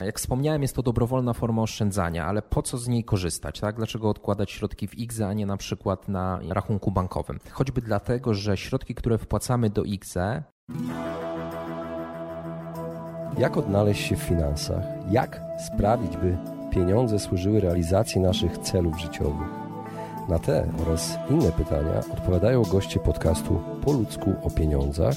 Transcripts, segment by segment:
Jak wspomniałem, jest to dobrowolna forma oszczędzania, ale po co z niej korzystać? Tak? Dlaczego odkładać środki w IGZE, a nie na przykład na rachunku bankowym? Choćby dlatego, że środki, które wpłacamy do IGZE Jak odnaleźć się w finansach? Jak sprawić, by pieniądze służyły realizacji naszych celów życiowych? Na te oraz inne pytania odpowiadają goście podcastu Po ludzku o pieniądzach,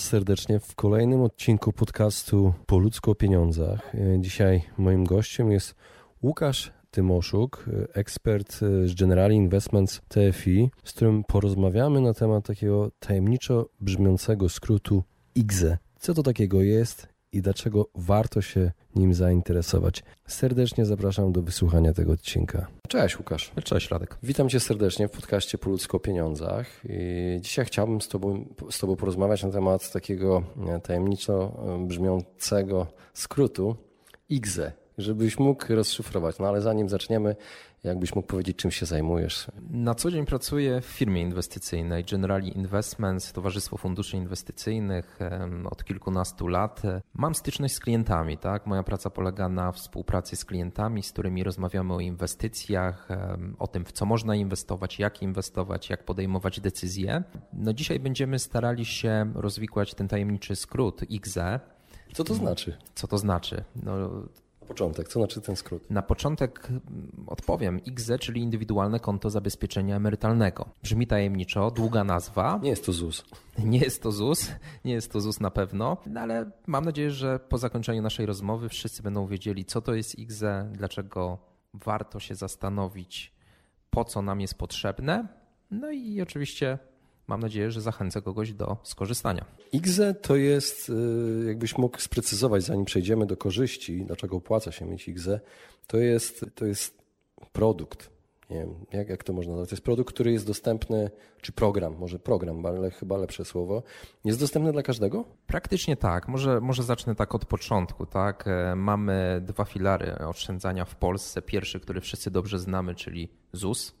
Was serdecznie w kolejnym odcinku podcastu Po ludzku o pieniądzach. E, Dzisiaj moim gościem jest Łukasz Tymoszuk, e, ekspert e, z Generali Investments TFI, z którym porozmawiamy na temat takiego tajemniczo brzmiącego skrótu IGZE. Co to takiego jest i dlaczego warto się nim zainteresować? Serdecznie zapraszam do wysłuchania tego odcinka. Cześć Łukasz. Cześć Radek. Witam Cię serdecznie w podcaście Po ludzku o pieniądzach. I dzisiaj chciałbym z tobą, z tobą porozmawiać na temat takiego e, tajemniczo e, brzmiącego skrótu IGZE, żebyś mógł rozszyfrować. No ale zanim zaczniemy, jakbyś mógł powiedzieć, czym się zajmujesz? Na co dzień pracuję w firmie inwestycyjnej Generali Investments, Towarzystwo Funduszy Inwestycyjnych od kilkunastu lat. Mam styczność z klientami, tak? Moja praca polega na współpracy z klientami, z którymi rozmawiamy o inwestycjach, o tym, w co można inwestować, jak inwestować, jak podejmować decyzje. No dzisiaj będziemy starali się rozwikłać ten tajemniczy skrót IGZE. Co to znaczy? Co to znaczy? No, Początek, co znaczy ten skrót? Na początek mm, odpowiem. IGZE, czyli Indywidualne Konto Zabezpieczenia Emerytalnego. Brzmi tajemniczo, długa nazwa. Nie jest to ZUS. Nie jest to ZUS, nie jest to ZUS na pewno, no ale mam nadzieję, że po zakończeniu naszej rozmowy wszyscy będą wiedzieli, co to jest IGZE, dlaczego warto się zastanowić, po co nam jest potrzebne. No i oczywiście mam nadzieję, że zachęcę kogoś do skorzystania. IGZE to jest, y, jakbyś mógł sprecyzować, zanim przejdziemy do korzyści, dlaczego opłaca się mieć IGZE, to jest, to jest produkt. Nie wiem, jak, jak to można nazwać? To jest produkt, który jest dostępny, czy program, może program, ale chyba lepsze słowo, jest dostępny dla każdego? Praktycznie tak. Może, może zacznę tak od początku. Tak? E, Mamy dwa filary oszczędzania w Polsce. Pierwszy, który wszyscy dobrze znamy, czyli ZUS.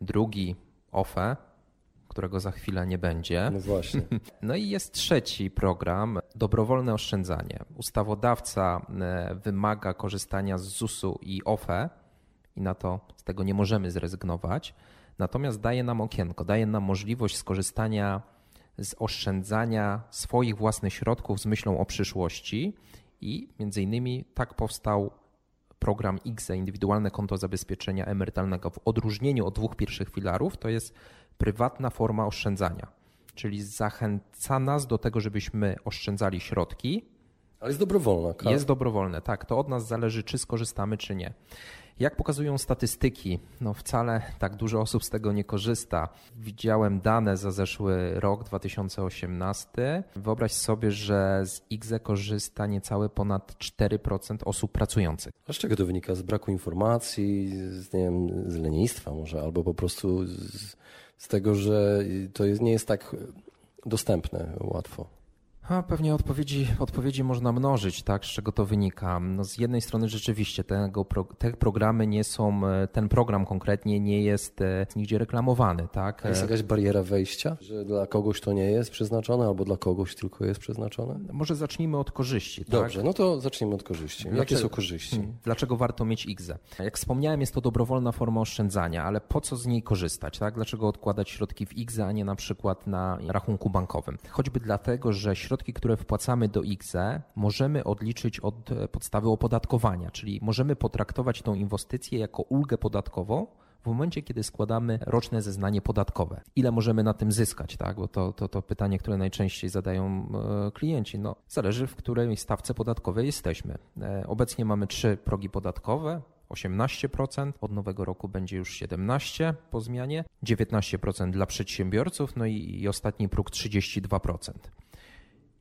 Drugi OFE, którego za chwilę nie będzie. No właśnie. No i jest trzeci program, dobrowolne oszczędzanie. Ustawodawca e, wymaga korzystania z ZUS-u i OFE i na to z tego nie możemy zrezygnować. Natomiast daje nam okienko, daje nam możliwość skorzystania z oszczędzania swoich własnych środków z myślą o przyszłości i między innymi tak powstał program IGZE, Indywidualne Konto Zabezpieczenia Emerytalnego. W odróżnieniu od dwóch pierwszych filarów to jest prywatna forma oszczędzania, czyli zachęca nas do tego, żebyśmy oszczędzali środki. Ale jest dobrowolna. ka- Jest dobrowolne, tak. To od nas zależy, czy skorzystamy, czy nie. Jak pokazują statystyki, no wcale tak dużo osób z tego nie korzysta. Widziałem dane za zeszły rok 2018. Wyobraź sobie, że z IGZE korzysta niecałe ponad 4% osób pracujących. A z czego to wynika? Z braku informacji, z, nie wiem, z lenistwa może, albo po prostu z, z tego, że to jest, nie jest tak dostępne łatwo. A pewnie odpowiedzi, odpowiedzi można mnożyć, tak? Z czego to wynika? No z jednej strony rzeczywiście tego, te programy nie są, e, ten program konkretnie nie jest e, nigdzie reklamowany, tak? A jest jakaś bariera wejścia, że dla kogoś to nie jest przeznaczone, albo dla kogoś tylko jest przeznaczone? Może zacznijmy od korzyści. Dobrze, tak? no to zacznijmy od korzyści. Jakie Dlaczego- są korzyści? Hmm, Dlaczego warto mieć IGZE? Jak wspomniałem, jest to dobrowolna forma oszczędzania, ale po co z niej korzystać? Tak? Dlaczego odkładać środki w IGZE, a nie na przykład na rachunku bankowym? Choćby dlatego, że środki środki, które wpłacamy do IGZE, możemy odliczyć od podstawy opodatkowania, czyli możemy potraktować tą inwestycję jako ulgę podatkową, w momencie, kiedy składamy roczne zeznanie podatkowe. Ile możemy na tym zyskać, tak? Bo to, to, to pytanie, które najczęściej zadają e, klienci. No, zależy, w której stawce podatkowej jesteśmy. E, obecnie mamy trzy progi podatkowe. 18%, od nowego roku będzie już 17% po zmianie, 19% dla przedsiębiorców, no i, i ostatni próg 32%.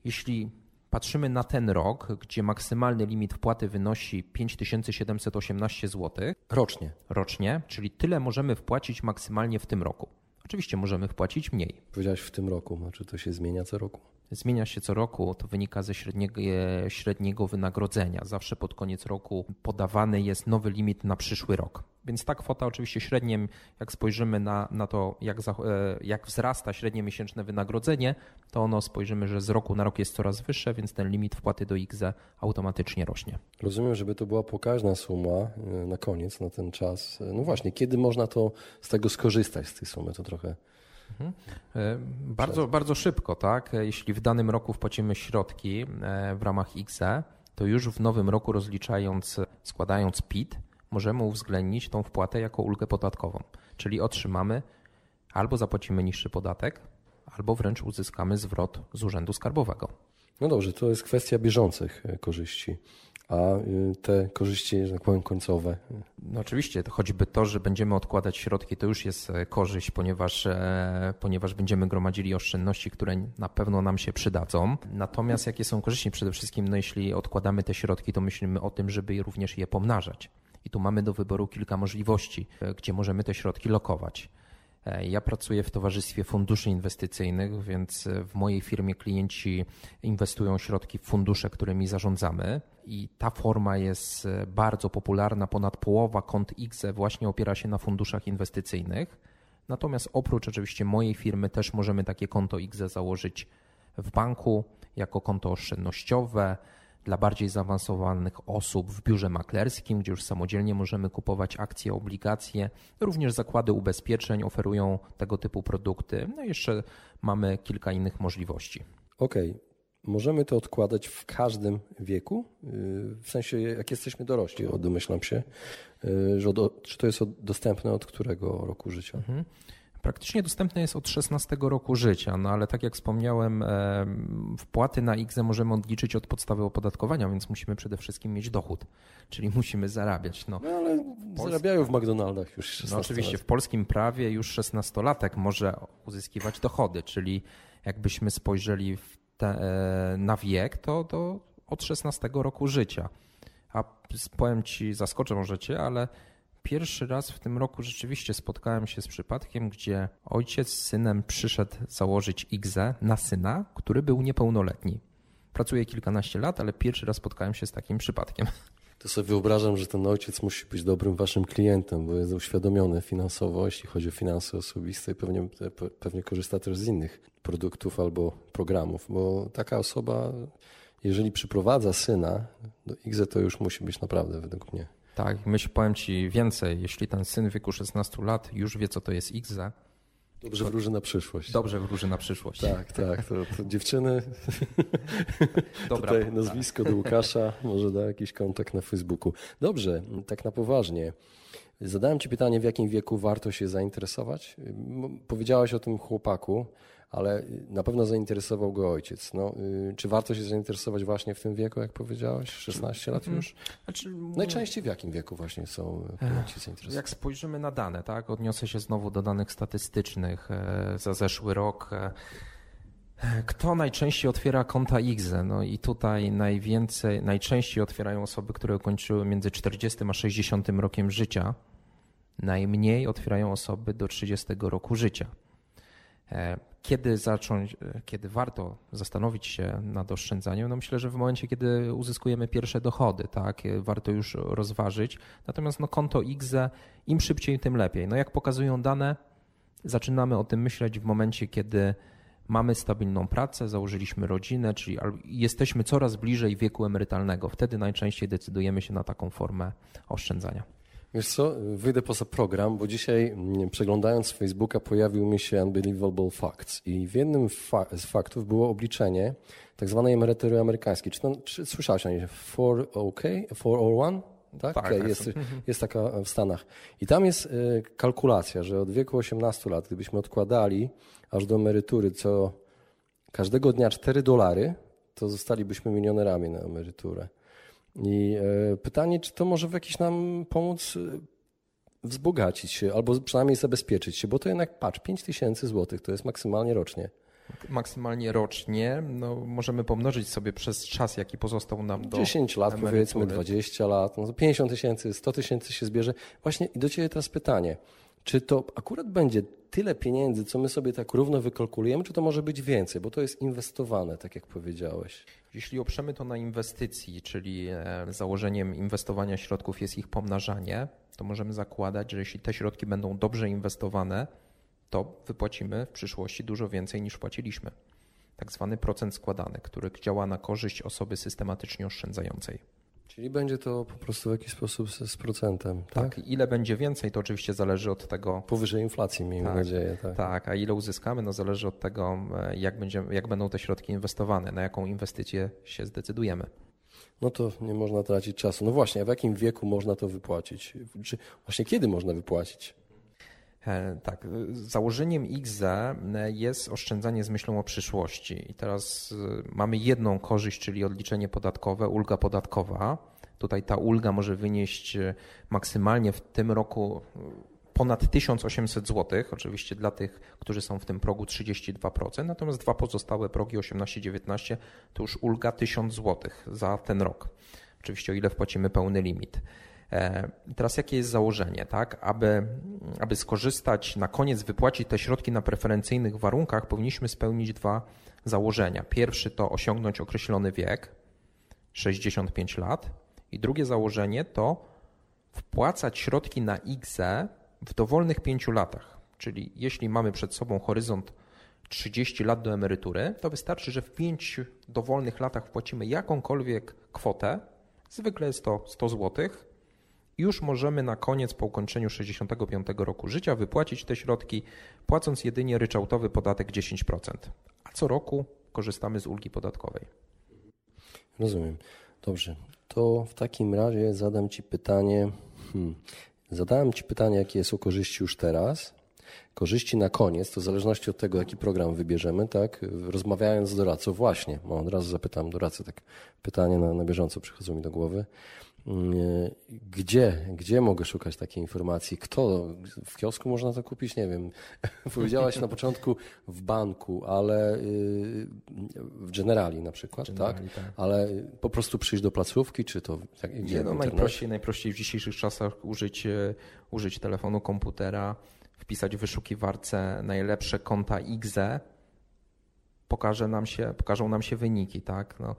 Jeśli patrzymy na ten rok, gdzie maksymalny limit wpłaty wynosi 5718 zł rocznie. rocznie, czyli tyle możemy wpłacić maksymalnie w tym roku. Oczywiście możemy wpłacić mniej. Powiedziałeś w tym roku, a czy to się zmienia co roku? Zmienia się co roku, to wynika ze średniego, średniego wynagrodzenia. Zawsze pod koniec roku podawany jest nowy limit na przyszły rok. Więc ta kwota oczywiście średniem, jak spojrzymy na, na to, jak, za, e, jak wzrasta średnie miesięczne wynagrodzenie, to ono spojrzymy, że z roku na rok jest coraz wyższe, więc ten limit wpłaty do IGZE automatycznie rośnie. Rozumiem, żeby to była pokaźna suma e, na koniec, na ten czas. E, no właśnie, kiedy można to z tego skorzystać, z tej sumy? To trochę Mhm. Bardzo, bardzo szybko, tak? Jeśli w danym roku wpłacimy środki w ramach IGZE, to już w nowym roku rozliczając, składając PIT, możemy uwzględnić tą wpłatę jako ulgę podatkową. Czyli otrzymamy albo zapłacimy niższy podatek, albo wręcz uzyskamy zwrot z Urzędu Skarbowego. No dobrze, to jest kwestia bieżących e, korzyści. A y, te korzyści, że tak powiem, końcowe? No oczywiście, to choćby to, że będziemy odkładać środki, to już jest e, korzyść, ponieważ, e, ponieważ będziemy gromadzili oszczędności, które na pewno nam się przydadzą. Natomiast jakie są korzyści? Przede wszystkim, no jeśli odkładamy te środki, to myślimy o tym, żeby również je pomnażać. I tu mamy do wyboru kilka możliwości, e, gdzie możemy te środki lokować. E, ja pracuję w towarzystwie funduszy inwestycyjnych, więc e, w mojej firmie klienci inwestują środki w fundusze, którymi zarządzamy i ta forma jest bardzo popularna. Ponad połowa kont IGZE właśnie opiera się na funduszach inwestycyjnych. Natomiast oprócz oczywiście mojej firmy też możemy takie konto IGZE założyć w banku jako konto oszczędnościowe, dla bardziej zaawansowanych osób w biurze maklerskim, gdzie już samodzielnie możemy kupować akcje, obligacje. Również zakłady ubezpieczeń oferują tego typu produkty. No i jeszcze mamy kilka innych możliwości. Okej. Okay. Możemy to odkładać w każdym wieku? W sensie, jak jesteśmy dorośli, domyślam się, że od, czy to jest dostępne od którego roku życia? Mhm praktycznie dostępne jest od 16 roku życia, no ale tak jak wspomniałem, wpłaty na IGZE możemy odliczyć od podstawy opodatkowania, więc musimy przede wszystkim mieć dochód, czyli musimy zarabiać. No, no ale zarabiają w McDonaldach już 16 No oczywiście, w polskim prawie już 16-latek może uzyskiwać dochody, czyli jakbyśmy spojrzeli te, e, na wiek, to, to od 16 roku życia. A powiem Ci, zaskoczę może Cię, ale Pierwszy raz w tym roku rzeczywiście spotkałem się z przypadkiem, gdzie ojciec z synem przyszedł założyć IGZE na syna, który był niepełnoletni. Pracuję kilkanaście lat, ale pierwszy raz spotkałem się z takim przypadkiem. To sobie wyobrażam, że ten ojciec musi być dobrym waszym klientem, bo jest uświadomiony finansowo, jeśli chodzi o finanse osobiste i pewnie, pewnie korzysta też z innych produktów albo programów, bo taka osoba, jeżeli przyprowadza syna do IGZE, to już musi być naprawdę według mnie tak, myśl, powiem Ci więcej. Jeśli ten syn w wieku 16 lat już wie, co to jest IGZE, Dobrze wróży na przyszłość. Dobrze wróży na przyszłość. Tak, tak. To, to dziewczyny. Dobra. Tutaj nazwisko do Łukasza, może da jakiś kontakt na Facebooku. Dobrze, tak na poważnie. Zadałem Ci pytanie, w jakim wieku warto się zainteresować. Powiedziałaś o tym chłopaku ale na pewno zainteresował go ojciec. No, y, czy warto się zainteresować właśnie w tym wieku, jak powiedziałeś, 16 lat mhm. już? Znaczy, Najczęściej w jakim wieku właśnie są klienci zainteresowani? Jak spojrzymy na dane, tak, odniosę się znowu do danych statystycznych e, za zeszły rok. E, kto najczęściej otwiera konta IGZE? No i tutaj najwięcej, najczęściej otwierają osoby, które ukończyły między 40 a 60 rokiem życia. Najmniej otwierają osoby do 30 roku życia. Kiedy zacząć, e, kiedy warto zastanowić się nad oszczędzaniem? No myślę, że w momencie, kiedy uzyskujemy pierwsze dochody, tak, e, warto już rozważyć. Natomiast no konto IGZE, im szybciej, tym lepiej. No jak pokazują dane, zaczynamy o tym myśleć w momencie, kiedy mamy stabilną pracę, założyliśmy rodzinę, czyli jesteśmy coraz bliżej wieku emerytalnego. Wtedy najczęściej decydujemy się na taką formę oszczędzania. Wiesz co, wyjdę poza program, bo dzisiaj mm, przeglądając Facebooka pojawił mi się Unbelievable Facts i w jednym fa z faktów było obliczenie tak zwanej emerytury amerykańskiej. Czy, to, czy słyszałeś o niej? 4OK? 401? Tak, tak, tak jest, jest taka w Stanach. I tam jest y, kalkulacja, że od wieku 18 lat, gdybyśmy odkładali aż do emerytury co każdego dnia 4 dolary, to zostalibyśmy milionerami na emeryturę. I e, pytanie, czy to może w jakiś nam pomóc e, wzbogacić się, albo przynajmniej zabezpieczyć się, bo to jednak, patrz, 5 tysięcy złotych to jest maksymalnie rocznie. Maksymalnie rocznie, no możemy pomnożyć sobie przez czas, jaki pozostał nam do 10 lat, emerytury. powiedzmy, 20 lat, no 50 tysięcy, 100 tysięcy się zbierze. Właśnie i do Ciebie teraz pytanie, czy to akurat będzie tyle pieniędzy, co my sobie tak równo wykalkulujemy, czy to może być więcej, bo to jest inwestowane, tak jak powiedziałeś? Jeśli oprzemy to na inwestycji, czyli e, założeniem inwestowania środków jest ich pomnażanie, to możemy zakładać, że jeśli te środki będą dobrze inwestowane, to wypłacimy w przyszłości dużo więcej niż płaciliśmy. Tak zwany procent składany, który działa na korzyść osoby systematycznie oszczędzającej. Czyli będzie to po prostu w jakiś sposób z, z procentem. Tak? tak? ile będzie więcej, to oczywiście zależy od tego. Powyżej inflacji, miejmy tak, nadzieję. Tak. tak, a ile uzyskamy, no zależy od tego, jak, będzie, jak będą te środki inwestowane, na jaką inwestycję się zdecydujemy. No to nie można tracić czasu. No właśnie, a w jakim wieku można to wypłacić? Czy właśnie kiedy można wypłacić? E, tak, założeniem XZ jest oszczędzanie z myślą o przyszłości. I teraz e, mamy jedną korzyść, czyli odliczenie podatkowe, ulga podatkowa. Tutaj ta ulga może wynieść e, maksymalnie w tym roku ponad 1800 zł, oczywiście dla tych, którzy są w tym progu 32%, natomiast dwa pozostałe progi 18-19 to już ulga 1000 zł za ten rok. Oczywiście o ile wpłacimy pełny limit. E, teraz jakie jest założenie, tak? Aby, aby skorzystać, na koniec wypłacić te środki na preferencyjnych warunkach, powinniśmy spełnić dwa założenia. Pierwszy to osiągnąć określony wiek, 65 lat, i drugie założenie to wpłacać środki na IGZE w dowolnych 5 latach. Czyli jeśli mamy przed sobą horyzont 30 lat do emerytury, to wystarczy, że w 5 dowolnych latach wpłacimy jakąkolwiek kwotę, zwykle jest to 100 złotych, już możemy na koniec po ukończeniu 65 roku życia wypłacić te środki, płacąc jedynie ryczałtowy podatek 10%. A co roku korzystamy z ulgi podatkowej. Rozumiem. Dobrze. To w takim razie zadam Ci pytanie. Hmm. Zadałem Ci pytanie, jakie o korzyści już teraz. Korzyści na koniec, to w zależności od tego, jaki program wybierzemy, tak? Rozmawiając z doradcą, właśnie, bo od razu zapytam doradcę, tak pytanie na, na bieżąco przychodzą mi do głowy. Gdzie, gdzie mogę szukać takiej informacji? Kto? W kiosku można to kupić? Nie wiem. Powiedziałaś na początku w banku, ale y, w Generali na przykład, Generali, tak? tak? Ale po prostu przyjść do placówki, czy to tak, gdzie? No, najprościej, najprościej w dzisiejszych czasach użyć, y, użyć telefonu, komputera, wpisać w wyszukiwarce najlepsze konta IGZE, pokaże nam się, pokażą nam się wyniki, tak? No,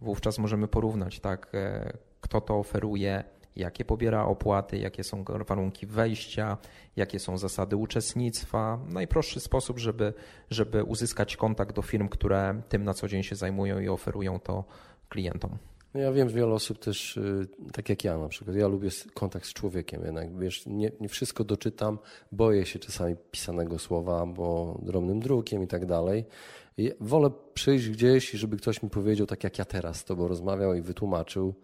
wówczas możemy porównać, tak? Kto to oferuje, jakie pobiera opłaty, jakie są warunki wejścia, jakie są zasady uczestnictwa. Najprostszy sposób, żeby, żeby uzyskać kontakt do firm, które tym na co dzień się zajmują i oferują to klientom. No ja wiem, że wiele osób też, y, tak jak ja na przykład, ja lubię kontakt z człowiekiem jednak, wiesz, nie, nie wszystko doczytam, boję się czasami pisanego słowa, bo drobnym drukiem i tak dalej. I wolę przyjść gdzieś i żeby ktoś mi powiedział, tak jak ja teraz z tobą rozmawiał i wytłumaczył,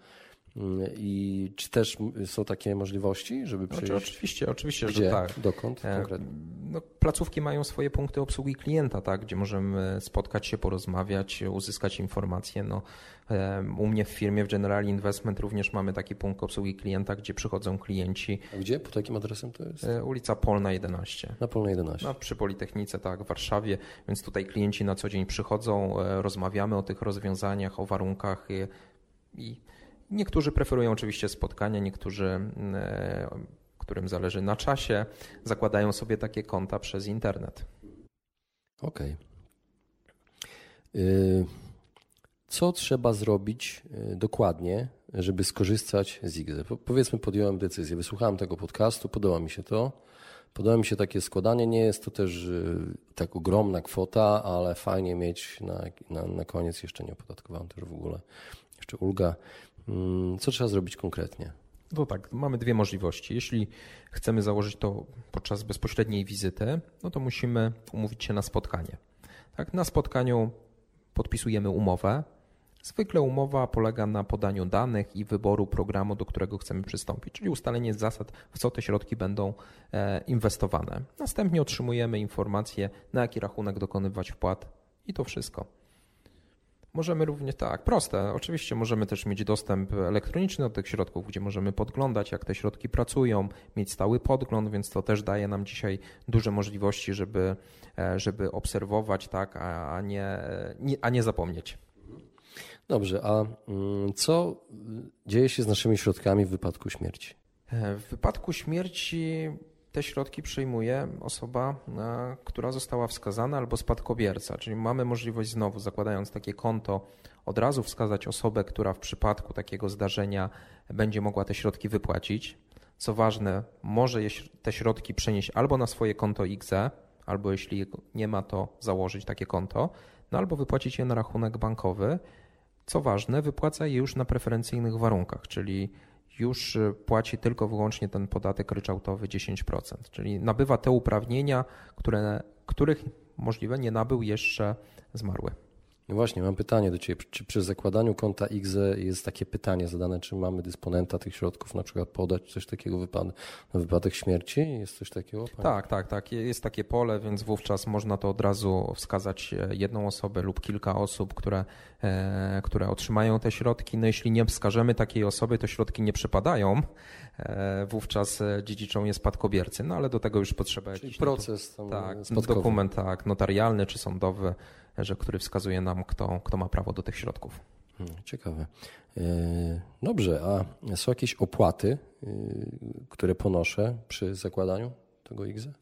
i czy też są takie możliwości, żeby przyjść? Znaczy, oczywiście, oczywiście, gdzie? że tak. Dokąd e, konkretnie? No, placówki mają swoje punkty obsługi klienta, tak, gdzie możemy spotkać się, porozmawiać, uzyskać informacje. No, e, u mnie w firmie w General Investment również mamy taki punkt obsługi klienta, gdzie przychodzą klienci. A gdzie? Pod jakim adresem to jest? E, ulica Polna 11. Na Polna 11. No, przy Politechnice, tak, w Warszawie, więc tutaj klienci na co dzień przychodzą, rozmawiamy o tych rozwiązaniach, o warunkach i, i Niektórzy preferują oczywiście spotkania, niektórzy, e, którym zależy na czasie, zakładają sobie takie konta przez internet. Okej. Okay. Co trzeba zrobić y, dokładnie, żeby skorzystać z IGZE? Powiedzmy, podjąłem decyzję, wysłuchałem tego podcastu, podoba mi się to. Podoba mi się takie składanie. Nie jest to też y, tak ogromna kwota, ale fajnie mieć na, na, na koniec jeszcze nie opodatkowałem też w ogóle. Jeszcze ulga Mm, co trzeba zrobić konkretnie? To tak, mamy dwie możliwości. Jeśli chcemy założyć to podczas bezpośredniej wizyty, no to musimy umówić się na spotkanie. Tak, na spotkaniu podpisujemy umowę. Zwykle umowa polega na podaniu danych i wyboru programu, do którego chcemy przystąpić, czyli ustalenie zasad, w co te środki będą e, inwestowane. Następnie otrzymujemy informację, na jaki rachunek dokonywać wpłat i to wszystko. Możemy również, tak, proste. Oczywiście możemy też mieć dostęp elektroniczny do tych środków, gdzie możemy podglądać, jak te środki pracują, mieć stały podgląd, więc to też daje nam dzisiaj duże możliwości, żeby, e, żeby obserwować, tak, a nie, a nie zapomnieć. Dobrze, a mm, co dzieje się z naszymi środkami w wypadku śmierci? E, w wypadku śmierci te środki przyjmuje osoba, e, która została wskazana albo spadkobierca, czyli mamy możliwość znowu, zakładając takie konto, od razu wskazać osobę, która w przypadku takiego zdarzenia będzie mogła te środki wypłacić. Co ważne, może te środki przenieść albo na swoje konto IGZE, albo jeśli nie ma, to założyć takie konto, no albo wypłacić je na rachunek bankowy. Co ważne, wypłaca je już na preferencyjnych warunkach, czyli już y, płaci tylko wyłącznie ten podatek ryczałtowy 10%, czyli nabywa te uprawnienia, które, których możliwe nie nabył jeszcze zmarły. No właśnie, mam pytanie do Ciebie. Czy przy zakładaniu konta IGZE jest takie pytanie zadane, czy mamy dysponenta tych środków na przykład podać, coś takiego wypadek, na wypadek śmierci? Jest coś takiego? Panie? Tak, tak, tak. Jest takie pole, więc wówczas można to od razu wskazać e, jedną osobę lub kilka osób, które, e, które otrzymają te środki. No jeśli nie wskażemy takiej osoby, to środki nie przypadają. E, wówczas dziedziczą je spadkobiercy, no ale do tego już potrzeba Czyli jakiś proces tam tak, dokument tak, notarialny czy sądowy że który wskazuje nam, kto, kto ma prawo do tych środków. Hmm, ciekawe. E, dobrze, a są jakieś opłaty, e, które ponoszę przy zakładaniu tego IGZE?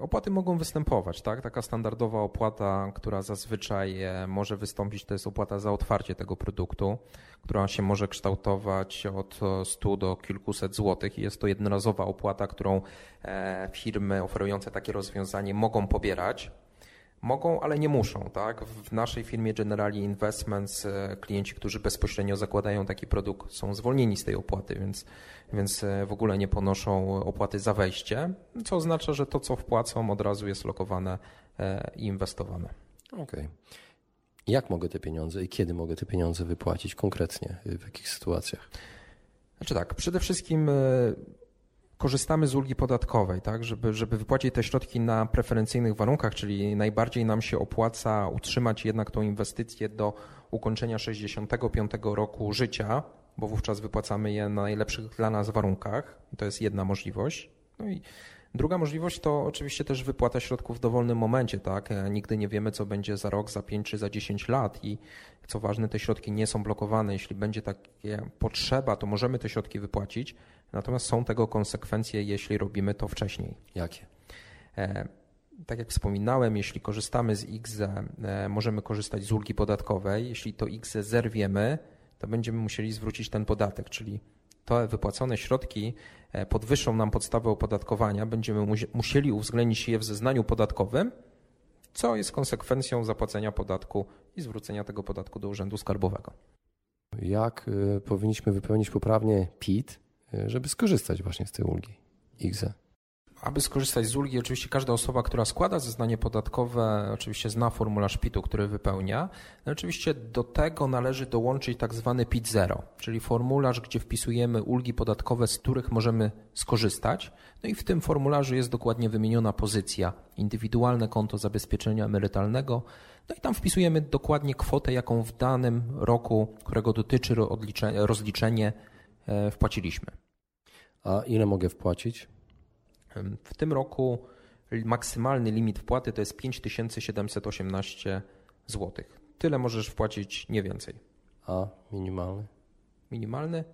Opłaty mogą występować, tak? Taka standardowa opłata, która zazwyczaj może wystąpić, to jest opłata za otwarcie tego produktu, która się może kształtować od 100 do kilkuset złotych. Jest to jednorazowa opłata, którą firmy oferujące takie rozwiązanie mogą pobierać. Mogą, ale nie muszą. Tak? W naszej firmie Generali Investments e, klienci, którzy bezpośrednio zakładają taki produkt, są zwolnieni z tej opłaty, więc, więc e, w ogóle nie ponoszą opłaty za wejście, co oznacza, że to, co wpłacą, od razu jest lokowane e, i inwestowane. Okej. Okay. Jak mogę te pieniądze i kiedy mogę te pieniądze wypłacić konkretnie? W jakich sytuacjach? Znaczy tak, przede wszystkim korzystamy z ulgi podatkowej, tak, żeby, żeby wypłacić te środki na preferencyjnych warunkach, czyli najbardziej nam się opłaca utrzymać jednak tą inwestycję do ukończenia 65 roku życia, bo wówczas wypłacamy je na najlepszych dla nas warunkach. To jest jedna możliwość. No i druga możliwość to oczywiście też wypłata środków w dowolnym momencie, tak? Nigdy nie wiemy, co będzie za rok, za 5 czy za 10 lat i co ważne, te środki nie są blokowane. Jeśli będzie takie potrzeba, to możemy te środki wypłacić, Natomiast są tego konsekwencje, jeśli robimy to wcześniej. Jakie? E, tak jak wspominałem, jeśli korzystamy z IGZE, e, możemy korzystać z ulgi podatkowej. Jeśli to IGZE zerwiemy, to będziemy musieli zwrócić ten podatek, czyli te wypłacone środki e, podwyższą nam podstawę opodatkowania, będziemy musieli uwzględnić je w zeznaniu podatkowym, co jest konsekwencją zapłacenia podatku i zwrócenia tego podatku do Urzędu Skarbowego. Jak powinniśmy wypełnić poprawnie PIT, żeby skorzystać właśnie z tej ulgi IGZE. Aby skorzystać z ulgi, oczywiście każda osoba, która składa zeznanie podatkowe, oczywiście zna formularz PIT-u, który wypełnia. No oczywiście do tego należy dołączyć tak zwany PIT 0, czyli formularz, gdzie wpisujemy ulgi podatkowe, z których możemy skorzystać. No i w tym formularzu jest dokładnie wymieniona pozycja indywidualne konto zabezpieczenia emerytalnego. No i tam wpisujemy dokładnie kwotę, jaką w danym roku, którego dotyczy rozliczenie, e, wpłaciliśmy. A ile mogę wpłacić? W tym roku maksymalny limit wpłaty to jest 5718 zł. Tyle możesz wpłacić, nie więcej. A minimalny? Minimalny?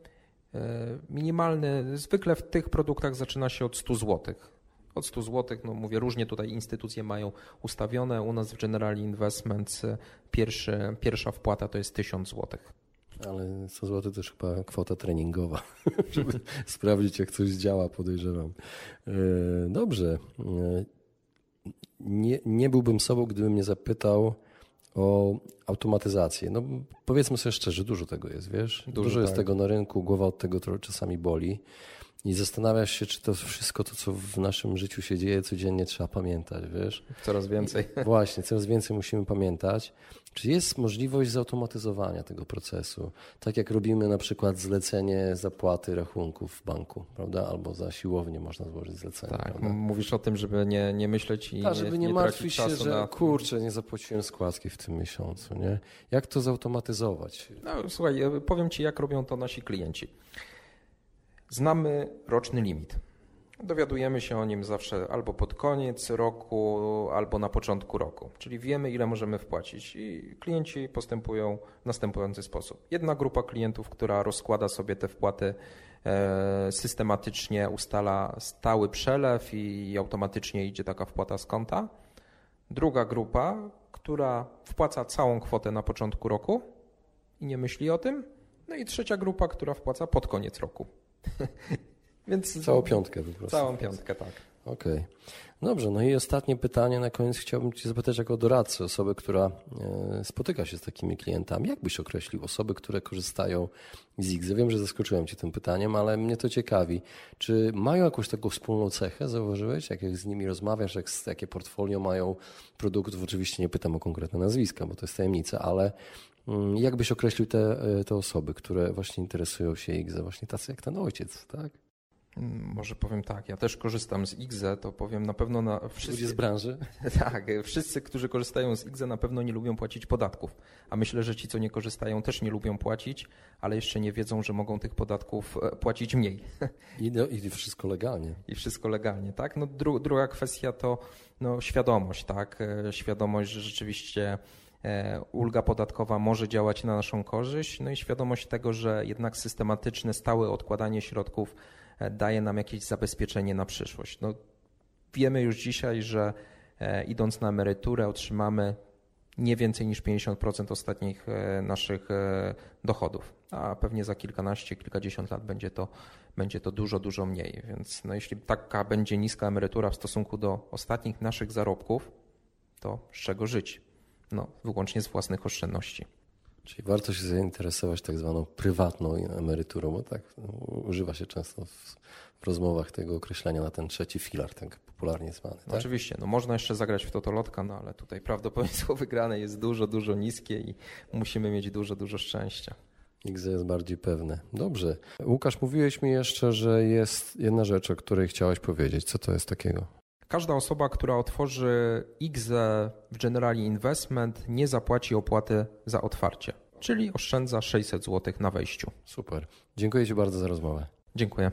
E, minimalny zwykle w tych produktach zaczyna się od 100 zł. Od 100 zł, no mówię, różnie tutaj instytucje mają ustawione. U nas w General Investments e, pierwszy, pierwsza wpłata to jest 1000 zł. Ale 100 zł to już chyba kwota treningowa, żeby sprawdzić, jak coś działa, podejrzewam. E, dobrze. E, nie, nie byłbym sobą, gdybym nie zapytał o automatyzację. No powiedzmy sobie szczerze, dużo tego jest, wiesz? Dużo, dużo jest tak. tego na rynku, głowa od tego trochę czasami boli. I zastanawiasz się, czy to wszystko to, co w naszym życiu się dzieje codziennie, trzeba pamiętać, wiesz? Coraz więcej. Właśnie, coraz więcej musimy pamiętać. Czy jest możliwość zautomatyzowania tego procesu? Tak jak robimy na przykład zlecenie zapłaty rachunków w banku, prawda? Albo za siłownię można złożyć zlecenie. Tak, prawda? mówisz o tym, żeby nie, nie myśleć i tak, żeby nie, nie martwić się, że na... kurczę, nie zapłaciłem składki w tym miesiącu, nie? Jak to zautomatyzować? No, słuchaj, powiem Ci, jak robią to nasi klienci. Znamy roczny limit. Dowiadujemy się o nim zawsze albo pod koniec roku, albo na początku roku, czyli wiemy, ile możemy wpłacić, i klienci postępują w następujący sposób. Jedna grupa klientów, która rozkłada sobie te wpłaty e, systematycznie, ustala stały przelew i automatycznie idzie taka wpłata z konta. Druga grupa, która wpłaca całą kwotę na początku roku i nie myśli o tym. No i trzecia grupa, która wpłaca pod koniec roku. Więc Całą piątkę po prostu. Całą piątkę, tak. Okej. Okay. Dobrze, no i ostatnie pytanie na koniec chciałbym Cię zapytać jako doradcy, osoby, która e, spotyka się z takimi klientami. Jak byś określił osoby, które korzystają z X? Wiem, że zaskoczyłem Cię tym pytaniem, ale mnie to ciekawi. Czy mają jakąś taką wspólną cechę, zauważyłeś? Jak, z nimi rozmawiasz, jak, jakie portfolio mają produktów? Oczywiście nie pytam o konkretne nazwiska, bo to jest tajemnica, ale jak byś określił te, e, te osoby, które właśnie interesują się X, właśnie tacy jak ten ojciec, tak? Mm, może powiem tak, ja też korzystam z IGZE, to powiem na pewno na wszyscy... Ludzie z branży? Tak, wszyscy, którzy korzystają z IGZE na pewno nie lubią płacić podatków, a myślę, że ci, co nie korzystają też nie lubią płacić, ale jeszcze nie wiedzą, że mogą tych podatków e, płacić mniej. I, no, i wszystko legalnie. I wszystko legalnie, tak. No, dru, druga kwestia to no, świadomość, tak, e, świadomość, że rzeczywiście e, ulga podatkowa może działać na naszą korzyść, no i świadomość tego, że jednak systematyczne, stałe odkładanie środków daje nam jakieś zabezpieczenie na przyszłość. No, wiemy już dzisiaj, że e, idąc na emeryturę otrzymamy nie więcej niż 50% ostatnich e, naszych e, dochodów, a pewnie za kilkanaście, kilkadziesiąt lat będzie to, będzie to dużo, dużo mniej. Więc no, jeśli taka będzie niska emerytura w stosunku do ostatnich naszych zarobków, to z czego żyć? No, wyłącznie z własnych oszczędności. Czyli warto się zainteresować tak zwaną prywatną emeryturą, bo tak no, używa się często w, w, rozmowach tego określenia na ten trzeci filar, tak popularnie zwany. Tak? Oczywiście, no można jeszcze zagrać w totolotka, no ale tutaj prawdopodobieństwo wygrane jest dużo, dużo niskie i musimy mieć dużo, dużo szczęścia. XZ jest bardziej pewne. Dobrze. Łukasz, mówiłeś mi jeszcze, że jest jedna rzecz, o której chciałeś powiedzieć. Co to jest takiego? Każda osoba, która otworzy IGZE w Generali Investment nie zapłaci opłaty za otwarcie, czyli oszczędza 600 zł na wejściu. Super. Dziękuję Ci bardzo za rozmowę. Dziękuję.